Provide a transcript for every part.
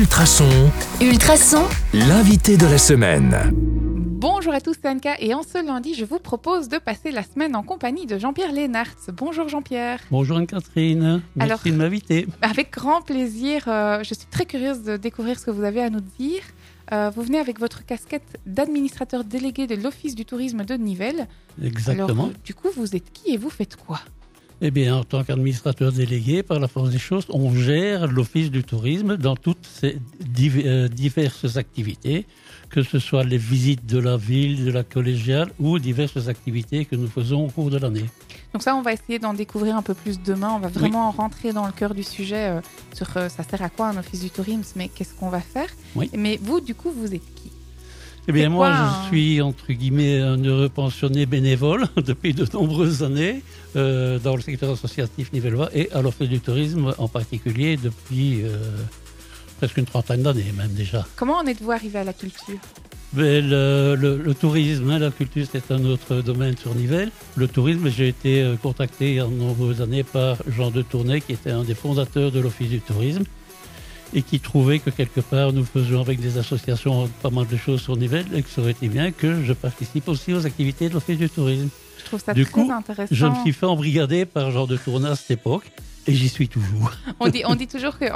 Ultrason, Ultrason, l'invité de la semaine. Bonjour à tous, c'est Anka et en ce lundi, je vous propose de passer la semaine en compagnie de Jean-Pierre Lénartz. Bonjour Jean-Pierre. Bonjour Anne-Catherine, merci Alors- de m'inviter. Avec grand plaisir, euh, je suis très curieuse de découvrir ce que vous avez à nous dire. Euh, vous venez avec votre casquette d'administrateur délégué de l'Office du tourisme de Nivelles. Exactement. Alors, du coup, vous êtes qui et vous faites quoi? Eh bien, en tant qu'administrateur délégué, par la force des choses, on gère l'Office du tourisme dans toutes ses euh, diverses activités, que ce soit les visites de la ville, de la collégiale ou diverses activités que nous faisons au cours de l'année. Donc ça, on va essayer d'en découvrir un peu plus demain. On va vraiment rentrer dans le cœur du sujet euh, sur euh, ça sert à quoi un Office du tourisme, mais qu'est-ce qu'on va faire? Oui. Mais vous, du coup, vous êtes qui? Eh bien, moi, je suis, entre guillemets, un heureux pensionné bénévole depuis de nombreuses années euh, dans le secteur associatif nivellois et à l'Office du tourisme en particulier depuis euh, presque une trentaine d'années même déjà. Comment en êtes-vous arrivé à la culture? Mais le, le- le tourisme, hein, la culture, c'est un autre domaine sur Nivelles. Le tourisme, j'ai été euh, contacté il y a de nombreuses années par Jean de Tournai, qui était un des fondateurs de l'Office du tourisme, et qui trouvait que quelque part, nous faisions avec des associations pas mal de choses sur Nivelles, et que ça aurait été bien que je participe aussi aux activités de l'Office du tourisme. Je trouve ça Du très coup, intéressant. Je me suis fait embrigader par Jean de Tournai à cette époque, et j'y suis toujours. On dit, on dit toujours que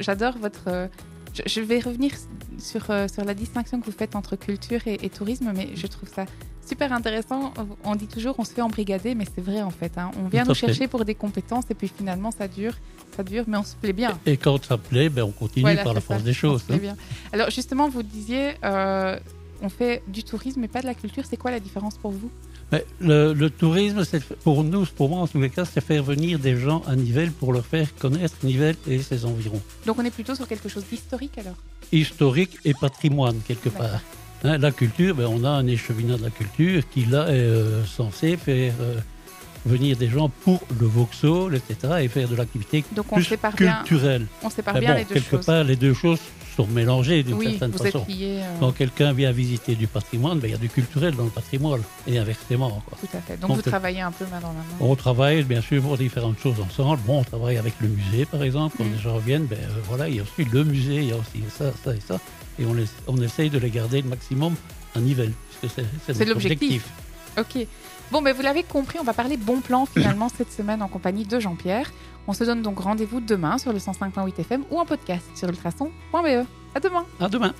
j'adore votre. euh, Je, je vais revenir sur, euh, sur la distinction que vous faites entre culture et, et tourisme, mais je trouve ça super intéressant. On dit toujours on se fait embrigader, mais c'est vrai en fait. hein. On vient Tout nous fait. chercher pour des compétences et puis finalement ça dure, ça dure, mais on se plaît bien. Et quand ça plaît, ben, on continue Voilà, par la force ça, des choses. hein. bien. Alors justement, vous disiez, euh, on fait du tourisme mais pas de la culture. C'est quoi la différence pour vous? Mais le, le tourisme, c'est pour nous, pour moi en tous les cas, c'est faire venir des gens à Nivelles pour leur faire connaître Nivelles et ses environs. Donc on est plutôt sur quelque chose d'historique alors? Historique et patrimoine, quelque part. Hein, la culture, ben, on a un échevinat de la culture qui, là, est euh, censé faire euh, venir des gens pour le Vauxhall, etc., et faire de l'activité Donc on plus sépare bien, culturelle. on sépare bien bon, les deux quelque choses. part, les deux choses sont mélangées d'une oui, certaine vous façon. euh, Quand quelqu'un vient visiter du patrimoine, ben, il y a du culturel dans le patrimoine, et inversement. quoi. Tout à fait. Donc, Donc, vous euh, travaillez un peu main dans la main. On travaille bien sûr pour différentes choses ensemble. Bon, on travaille avec le musée par exemple. Quand Mm. les gens reviennent, ben, euh, voilà, il y a aussi le musée, il y a aussi ça, ça et ça. Et on, les- on essaye de les garder le maximum à Nivelles. puisque c'est- l'objectif. Ok. Bon, ben vous l'avez compris, on va parler bon plan finalement cette semaine en compagnie de Jean-Pierre. On se donne donc rendez-vous demain sur le 105.8 FM ou en podcast sur ultrason.be. À demain. À demain.